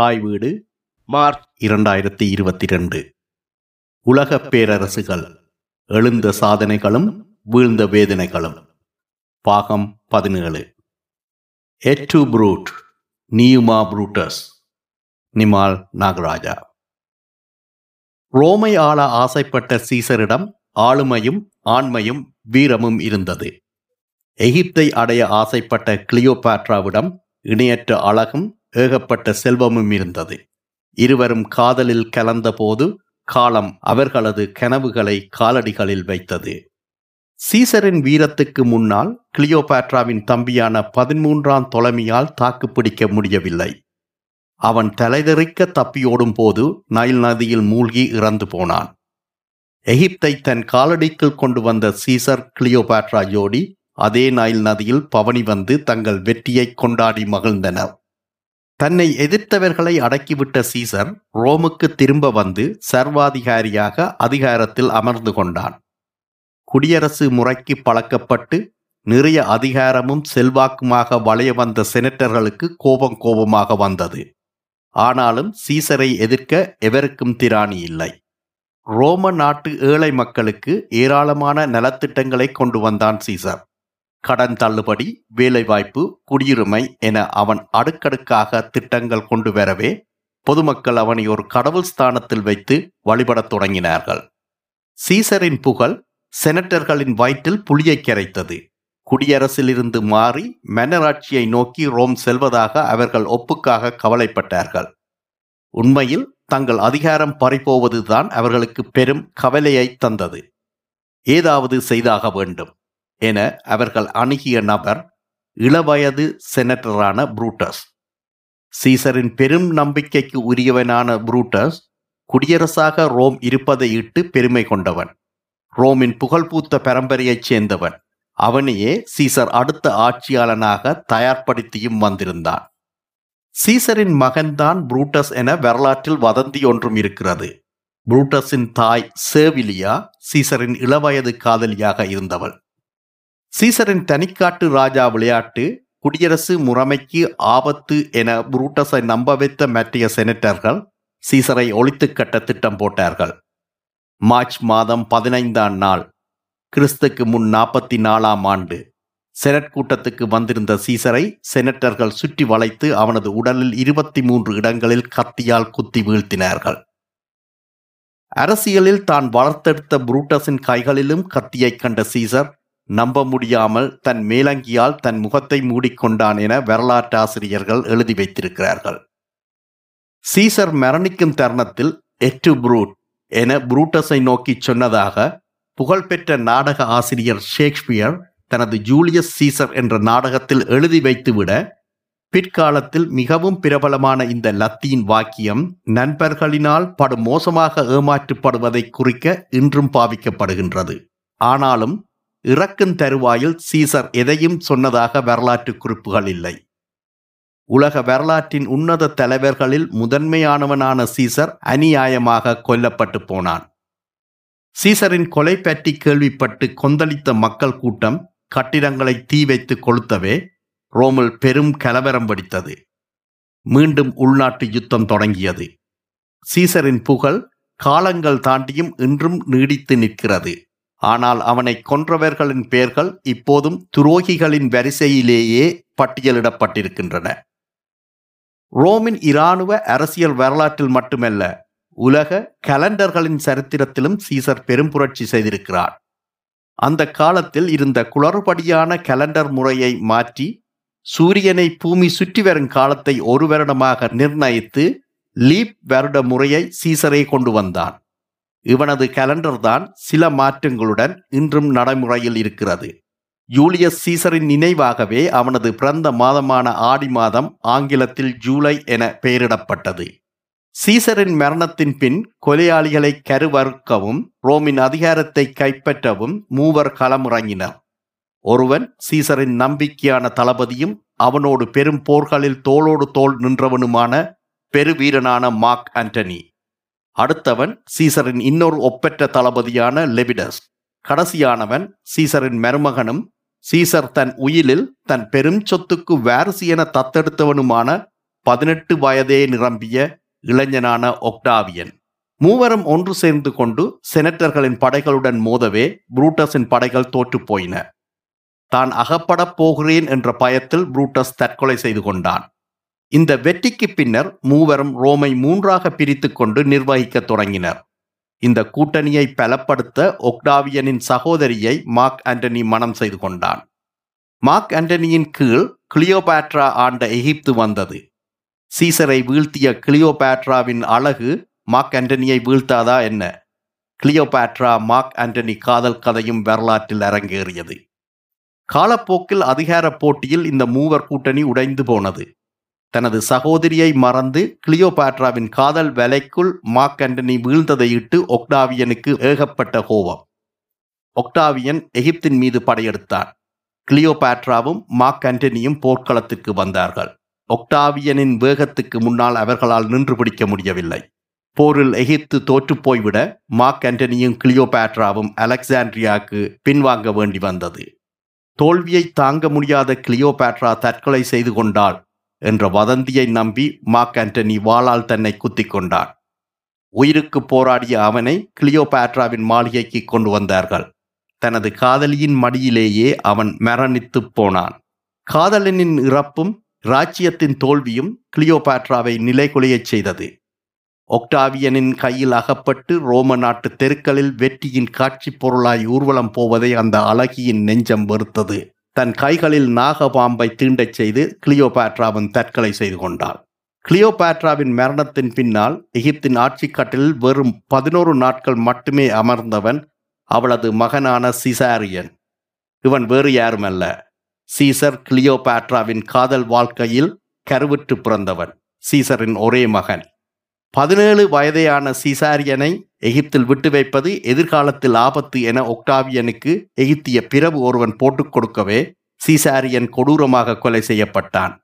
தாய் வீடு மார்ச் இரண்டாயிரத்தி இருபத்தி ரெண்டு. உலகப் பேரரசுகள் எழுந்த சாதனைகளும் வீழ்ந்த வேதனைகளும். பாகம் பதினேழு. எட்டு ப்ரூட் நியுமா புரூட்டஸ் நிமால் நாகராஜா ரோமை ஆள ஆசைப்பட்ட சீசரிடம் ஆளுமையும் ஆண்மையும் வீரமும் இருந்தது. எகிப்தை அடைய ஆசைப்பட்ட கிளியோபாட்ராவிடம் இணையற்ற அழகும் ஏகப்பட்ட செல்வமும் இருந்தது. இருவரும் காதலில் கலந்தபோது காலம் அவர்களது கனவுகளை காலடிகளில் வைத்தது. சீசரின் வீரத்துக்கு முன்னால் கிளியோபாட்ராவின் தம்பியான பதிமூன்றாம் தொலைமையால் தாக்குப்பிடிக்க முடியவில்லை. அவன் தலைதெறிக்க தப்பியோடும் போது நைல் நதியில் மூழ்கி இறந்து போனான். எகிப்தை தன் காலடிக்குள் கொண்டு வந்த சீசர் கிளியோபாட்ரா ஜோடி அதே நைல் நதியில் பவனி வந்து தங்கள் வெற்றியை கொண்டாடி மகிழ்ந்தனர். தன்னை எதிர்த்தவர்களை அடக்கிவிட்ட சீசர் ரோமுக்கு திரும்ப வந்து சர்வாதிகாரியாக அதிகாரத்தில் அமர்ந்து கொண்டான். குடியரசு முறைக்கு பழக்கப்பட்டு நிறைய அதிகாரமும் செல்வாக்குமாக வளைய வந்த செனட்டர்களுக்கு கோபம் கோபமாக வந்தது. ஆனாலும் சீசரை எதிர்க்க எவருக்கும் திராணி இல்லை. ரோம நாட்டு ஏழை மக்களுக்கு ஏராளமான நலத்திட்டங்களை கொண்டு வந்தான் சீசர். கடன் தள்ளுபடி வேலைவாய்ப்பு குடியுரிமை என அவன் அடுக்கடுக்காக திட்டங்கள் கொண்டு வரவே பொதுமக்கள் அவனை ஒரு கடவுள் ஸ்தானத்தில் வைத்து வழிபடத் தொடங்கினார்கள். சீசரின் புகழ் செனட்டர்களின் வயிற்றில் புளியை கரைத்தது. குடியரசிலிருந்து மாறி மன்னராட்சியை நோக்கி ரோம் செல்வதாக அவர்கள் ஒப்புக்காக கவலைப்பட்டார்கள். உண்மையில் தங்கள் அதிகாரம் பறிபோவதுதான் அவர்களுக்கு பெரும் கவலையை தந்தது. ஏதாவது செய்தாக வேண்டும். என அவர்கள் அணுகிய நபர் இளவயது செனட்டரான புரூட்டஸ். சீசரின் பெரும் நம்பிக்கைக்கு உரியவனான புரூட்டஸ் குடியரசாக ரோம் இருப்பதை இட்டு பெருமை கொண்டவன். ரோமின் புகழ்பூத்த பரம்பரையைச் சேர்ந்தவன். அவனையே சீசர் அடுத்த ஆட்சியாளனாக தயார்படுத்தியும் வந்திருந்தான். சீசரின் மகன்தான் புரூட்டஸ் என வரலாற்றில் வதந்தி ஒன்றும் இருக்கிறது. புரூட்டஸின் தாய் சேவிலியா சீசரின் இளவயது காதலியாக இருந்தவள். சீசரின் தனிக்காட்டு ராஜா விளையாட்டு குடியரசு முறைமைக்கு ஆபத்து என புரூட்டஸை நம்ப வைத்த மற்றைய செனட்டர்கள் சீசரை ஒழித்து கட்ட திட்டம் போட்டார்கள். மார்ச் மாதம் பதினைந்தாம் நாள் கிறிஸ்துக்கு முன் நாற்பத்தி நாலாம் ஆண்டு செனட் கூட்டத்துக்கு வந்திருந்த சீசரை செனட்டர்கள் சுற்றி வளைத்து அவனது உடலில் இருபத்தி மூன்று இடங்களில் கத்தியால் குத்தி வீழ்த்தினார்கள். அரசியலில் தான் வளர்த்தெடுத்த புரூட்டஸின் கைகளிலும் கத்தியைக் கண்ட சீசர் நம்ப முடியாமல் தன் மேலங்கியால் தன் முகத்தை மூடிக்கொண்டான் என வரலாற்றாசிரியர்கள் எழுதி வைத்திருக்கிறார்கள். சீசர் மரணிக்கும் தருணத்தில் எட்டு புரூட் என புரூட்டஸை நோக்கி சொன்னதாக புகழ்பெற்ற நாடக ஆசிரியர் ஷேக்ஸ்பியர் தனது ஜூலியஸ் சீசர் என்ற நாடகத்தில் எழுதி வைத்துவிட பிற்காலத்தில் மிகவும் பிரபலமான இந்த லத்தீன் வாக்கியம் நண்பர்களினால் படு மோசமாக ஏமாற்றப்படுவதை குறிக்க இன்றும் பாவிக்கப்படுகின்றது. ஆனாலும் இறக்கும் தருவாயில் சீசர் எதையும் சொன்னதாக வரலாற்று குறிப்புகள் இல்லை. உலக வரலாற்றின் உன்னத தலைவர்களில் முதன்மையானவனான சீசர் அநியாயமாக கொல்லப்பட்டு போனான். சீசரின் கொலை பற்றி கேள்விப்பட்டு கொந்தளித்த மக்கள் கூட்டம் கட்டிடங்களை தீ வைத்து கொளுத்தவே ரோமில் பெரும் கலவரம் வெடித்தது. மீண்டும் உள்நாட்டு யுத்தம் தொடங்கியது. சீசரின் புகழ் காலங்கள் தாண்டியும் இன்றும் நீடித்து நிற்கிறது. ஆனால் அவனை கொன்றவர்களின் பெயர்கள் இப்போதும் துரோகிகளின் வரிசையிலேயே பட்டியலிடப்பட்டிருக்கின்றன. ரோமின் இராணுவ அரசியல் வரலாற்றில் மட்டுமல்ல உலக கலண்டர்களின் சரித்திரத்திலும் சீசர் பெரும் புரட்சி செய்திருக்கிறார். அந்த காலத்தில் இருந்த குளறுபடியான கலண்டர் முறையை மாற்றி சூரியனை பூமி சுற்றி வரும் காலத்தை ஒரு வருடமாக நிர்ணயித்து லீப் வருட முறையை சீசரே கொண்டு வந்தான். இவனது கலண்டர் தான் சில மாற்றங்களுடன் இன்றும் நடைமுறையில் இருக்கிறது. ஜூலியஸ் சீசரின் நினைவாகவே அவனது பிறந்த மாதமான ஆடி மாதம் ஆங்கிலத்தில் ஜூலை என பெயரிடப்பட்டது. சீசரின் மரணத்தின் பின் கொலையாளிகளை கருவறுக்கவும் ரோமின் அதிகாரத்தை கைப்பற்றவும் மூவர் களமிறங்கினர். ஒருவன் சீசரின் நம்பிக்கையான தளபதியும் அவனோடு பெரும் போர்களில் தோளோடு தோள் நின்றவனுமான பெருவீரனான மார்க் ஆண்டனி. அடுத்தவன் சீசரின் இன்னொரு ஒப்பற்ற தளபதியான லெபிடஸ். கடைசியானவன் சீசரின் மருமகனும் சீசர் தன் உயிலில் தன் பெரும் சொத்துக்கு வாரிசு என தத்தெடுத்தவனுமான பதினெட்டு வயதே நிரம்பிய இளைஞனான ஒக்டாவியன். மூவரும் ஒன்று சேர்ந்து கொண்டு செனட்டர்களின் படைகளுடன் மோதவே புரூட்டஸின் படைகள் தோற்றுப்போயின தான் அகப்படப் போகிறேன் என்ற பயத்தில் புரூட்டஸ் தற்கொலை செய்து கொண்டான். இந்த வெற்றிக்கு பின்னர் மூவரும் ரோமை மூன்றாக பிரித்து கொண்டு நிர்வகிக்கத் தொடங்கினர். இந்த கூட்டணியை பலப்படுத்த ஒக்டாவியனின் சகோதரியை மார்க் ஆண்டனி மனம் செய்து கொண்டான். மார்க் ஆண்டனியின் கீழ் கிளியோபேட்ரா ஆண்ட எகிப்து வந்தது. சீசரை வீழ்த்திய கிளியோபேட்ராவின் அழகு மார்க் ஆண்டனியை வீழ்த்தாதா என்ன? கிளியோபேட்ரா மார்க் ஆண்டனி காதல் கதையும் வரலாற்றில் அரங்கேறியது. காலப்போக்கில் அதிகார போட்டியில் இந்த மூவர் கூட்டணி உடைந்து போனது. தனது சகோதரியை மறந்து கிளியோபாட்ராவின் காதல் வலைக்குள் மார்க் ஆண்டனி வீழ்ந்ததையிட்டு ஒக்டாவியனுக்கு ஏகப்பட்ட கோபம். ஒக்டாவியன் எகிப்தின் மீது படையெடுத்தான் கிளியோபாட்ராவும் மார்க் ஆண்டனியும் போர்க்களத்துக்கு வந்தார்கள். ஒக்டாவியனின் வேகத்துக்கு முன்னால் அவர்களால் நின்று பிடிக்க முடியவில்லை. போரில் எகிப்து தோற்றுப்போய்விட மார்க் ஆண்டனியும் கிளியோபாட்ராவும் அலெக்சாண்ட்ரியாவுக்கு பின்வாங்க வேண்டி வந்தது. தோல்வியை தாங்க முடியாத கிளியோபாட்ரா தற்கொலை செய்து கொண்டால் என்ற வதந்தியை நம்பி மார்க் ஆண்டனி வாளால் தன்னை குத்திக் கொண்டான். உயிருக்கு போராடிய அவனை கிளியோபாட்ராவின் மாளிகைக்கு கொண்டு வந்தார்கள். தனது காதலியின் மடியிலேயே அவன் மரணித்துப் போனான். காதலனின் இறப்பும் ராச்சியத்தின் தோல்வியும் கிளியோபாட்ராவை நிலைகுலையச் செய்தது. ஒக்டாவியனின் கையில் அகப்பட்டு ரோம நாட்டு தெருக்களில் வெற்றியின் காட்சி பொருளாய் ஊர்வலம் போவதை அந்த அழகியின் நெஞ்சம் வெறுத்தது. தன் கைகளில் நாகபாம்பை தீண்டச் செய்து கிளியோபேட்ராவின் தற்கொலை செய்து கொண்டாள். கிளியோபாட்ராவின் மரணத்தின் பின்னால் எகிப்தின் ஆட்சிக்கட்டில் வெறும் பதினோரு நாட்கள் மட்டுமே அமர்ந்தவன் அவளது மகனான சிசாரியன். இவன் வேறு யாருமல்ல. சீசர் கிளியோபாட்ராவின் காதல் வாழ்க்கையில் கருவுற்று பிறந்தவன். சீசரின் ஒரே மகன். பதினேழு வயதையான சீசாரியனை எகிப்தில் விட்டு வைப்பது எதிர்காலத்தில் ஆபத்து என ஒக்டாவியனுக்கு எகிப்திய பிறவு ஒருவன் போட்டுக் கொடுக்கவே சீசாரியன் கொடூரமாக கொலை செய்யப்பட்டான்.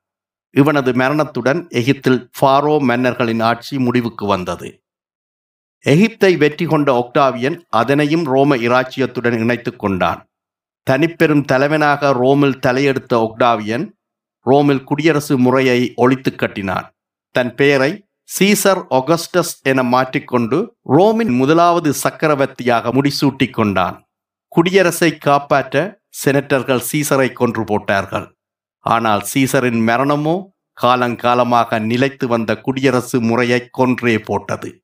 இவனது மரணத்துடன் எகிப்தில் ஃபாரோ மன்னர்களின் ஆட்சி முடிவுக்கு வந்தது. எகிப்தை வெற்றி கொண்ட ஒக்டாவியன் அதனையும் ரோம இராச்சியத்துடன் இணைத்து கொண்டான். தனிப்பெரும் தலைவனாக ரோமில் தலையெடுத்த ஒக்டாவியன் ரோமில் குடியரசு முறையை ஒழித்து கட்டினான். தன் பெயரை சீசர் ஒகஸ்டஸ் என மாற்றிக்கொண்டு ரோமின் முதலாவது சக்கரவர்த்தியாக முடிசூட்டிக் கொண்டான் குடியரசை காப்பாற்ற செனட்டர்கள் சீசரை கொன்று போட்டார்கள். ஆனால் சீசரின் மரணமோ காலங்காலமாக நிலைத்து வந்த குடியரசு முறையை கொன்றே போட்டது.